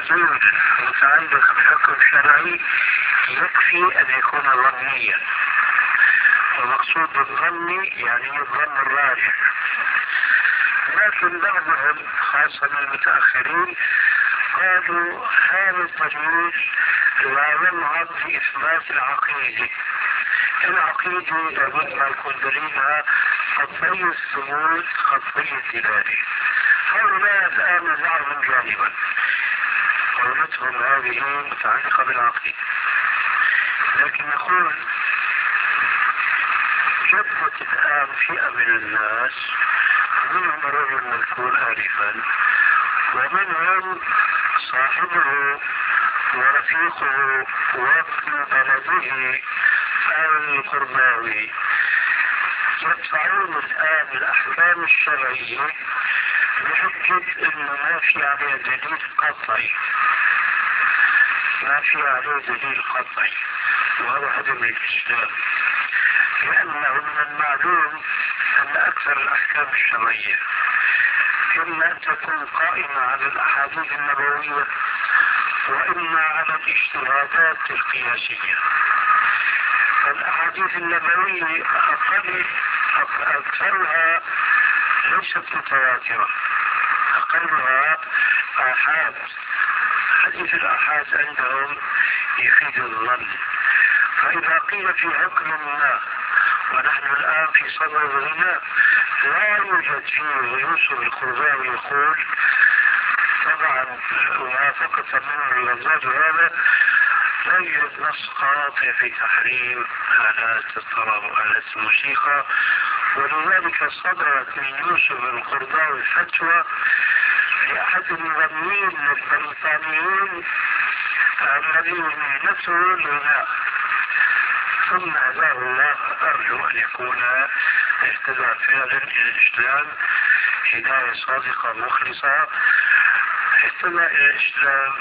النزول متعلق بحكم شرعي يكفي أن يكون ظنيا. ومقصود الظن يعني الظن الراجح. لكن بعضهم خاصة المتأخرين قالوا هذا الدليل لا ينهض بإثبات العقيدة العقيدة لابد ما يكون دليلها قطعي الثبوت قطعي الدلالة هؤلاء الآن نزعهم جانبا. قولتهم هذه متعلقة بالعقيدة لكن نقول جدت الآن فئة من الناس منهم الرجل المذكور آنفا ومنهم صاحبه ورفيقه وابن بلده القرباوي يدفعون الآن الأحكام الشرعية بحجة أنه ما في عليه دليل قطعي. ما في عليه دليل قطعي وهذا هدم الإسلام لأنه من المعلوم أن أكثر الأحكام الشرعية إما أن تكون قائمة على الأحاديث النبوية وإما على الاجتهادات القياسية. الأحاديث النبوية أقل أكثرها ليست متواترة أقلها آحاد. حديث الآحاد عندهم يفيد الظن. فإذا قيل في حكم ما ونحن الآن في صدر الغناء لا يوجد فيه يوسف القرضاوي يقول طبعا موافقة منه اللذات هذا لا يوجد نص قاطع في تحريم آلات الطرب وآلات الموسيقى. ولذلك صدرت من يوسف القرضاوي فتوى لأحد المغنيين البريطانيين الذي نفسه الغناء ثم هداه الله أرجو أن يكون اهتدى فعلا إلى الإسلام هداية صادقة مخلصة. اهتدى إلى الإسلام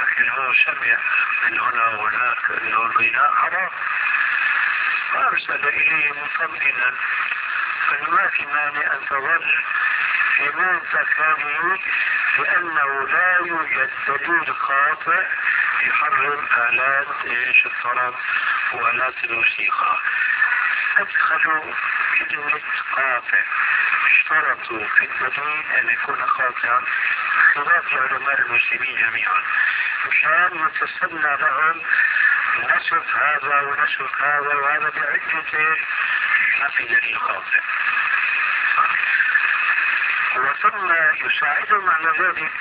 لكن هو سمع من هنا وهناك أنه الغناء حرام. فأرسل إليه مطمئنا أنه ما في مانع أن تظل في منتخبه لأنه لا يوجد دليل قاطع يحرم آلات إيش الطرب وآلات الموسيقى. أدخلوا كلمة قاطع. اشترطوا في الدليل أن يكون قاطعا خلاف علماء المسلمين جميعا. مشان يتسنى لهم نسف هذا ونسف هذا وهذا بعدة ما في دليل قاطع. وثم يساعدهم على ذلك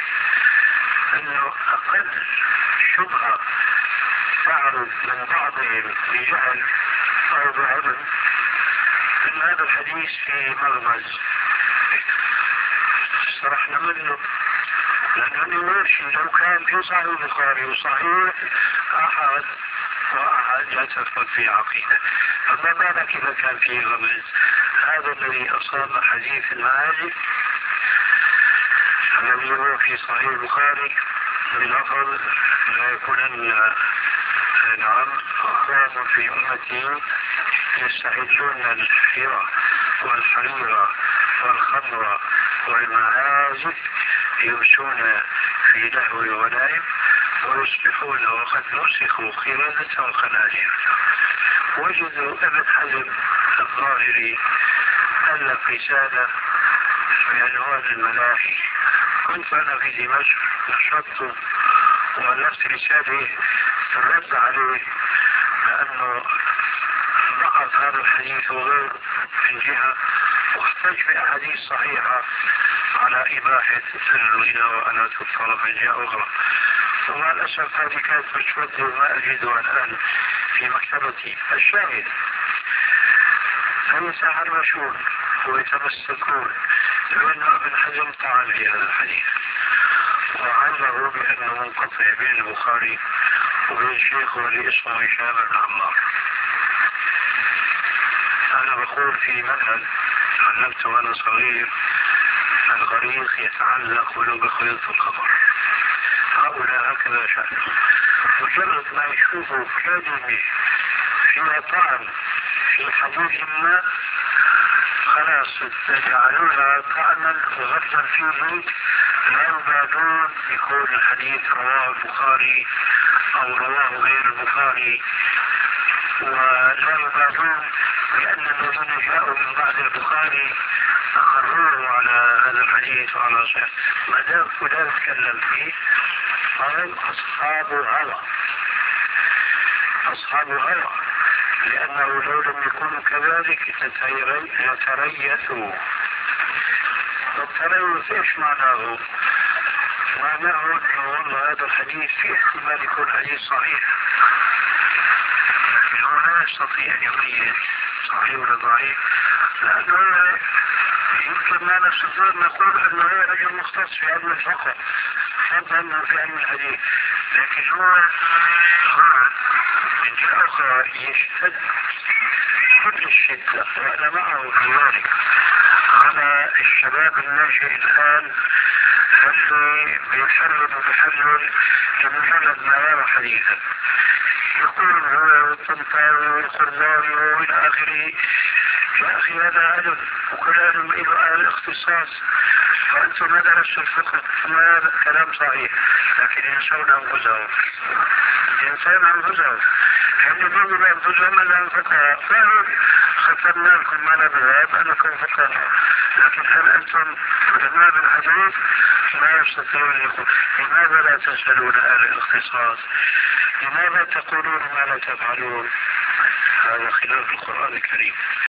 أنه أقل شبهة تعرض من بعضهم بجهل أو بعلم أن هذا الحديث في مغمز استرحنا منه. لأنه يمشي لو كان في صحيح البخاري وصحيح أحد وأحد يتفق في عقيدة. فما بالك اذا كان في غمز هذا الذي أصاب حديث العالم الذي هو في صحيح البخاري بلفظ لا يكونن نعم أقوام في أمتي يستحلون الحيرة والحريرة والخمر والمعازف يمشون في لهو الغنائم ويصبحون وقد نسخوا قردة وخنازير. وجدوا ابن حزم الظاهري ألف رسالة بعنوان الملاهي كنت أنا في دمشق. نشطت وألفت رسالة الرد عليه لأنه ضعف هذا الحديث وغير من جهة. واحتج بأحاديث صحيحة على إباحة الغنى وآلات الطرب من جهة أخرى. ومع الأسف هذه كانت مسودة وما أجدها الآن في مكتبتي. الشاهد هذا ساحر مشهور ويتمسكون لأن ابن حزم طعن في هذا الحديث. وعلّه بأنه منقطع بين البخاري وبين شيخه اللي اسمه هشام بن عمار. أنا بقول في مثل تعلمته وأنا صغير الغريق يتعلق ولو بخيط القبر. هؤلاء هكذا شأنهم مجرد ما يشوفوا كلمة فيها طعن في حديث ما خلاص يجعلونها طعنا وغرزا فيه لا يبالون يكون الحديث رواه البخاري أو رواه غير البخاري. ولا يبالون لأن الذين جاءوا من بعد البخاري أقروا على هذا الحديث وعلى صحة ما دام فلان تكلم فيه هم أصحاب هوى أصحاب هوى لأنه لو لم يكونوا كذلك يتريثوا والتريث إيش معناه؟ معناه إنه والله هذا الحديث في احتمال يكون حديث صحيح. لكن هو لا يستطيع أن يميز صحيح ولا ضعيف. لأنه يمكن ما نستطيع أن نقول أنه هو رجل مختص في علم الفقه. فضلا في علم الحديث. لكن هو هو من أخرى يشتد كل الشده وأنا معه في ذلك على الشباب الناشئ الان اللي بيحلل بحلل لمجرد ما يرى حديثا يقول هو والطنطاوي والقرضاوي والى اخره يا أخي هذا علم وكل علم له الأختصاص فانتم ما درستوا الفقه؟ هذا كلام صحيح لكن ينسون انفسهم ينسون انفسهم حين يقولوا بأنفسهم أنهم فقهاء. فهم ختمنا لكم على بواب أنكم فقهاء. لكن هل أنتم علماء بالحديث؟ لا يستطيعون يقول لماذا لا تسألون أهل الاختصاص؟ لماذا تقولون ما لا تفعلون؟ هذا خلاف القرآن الكريم.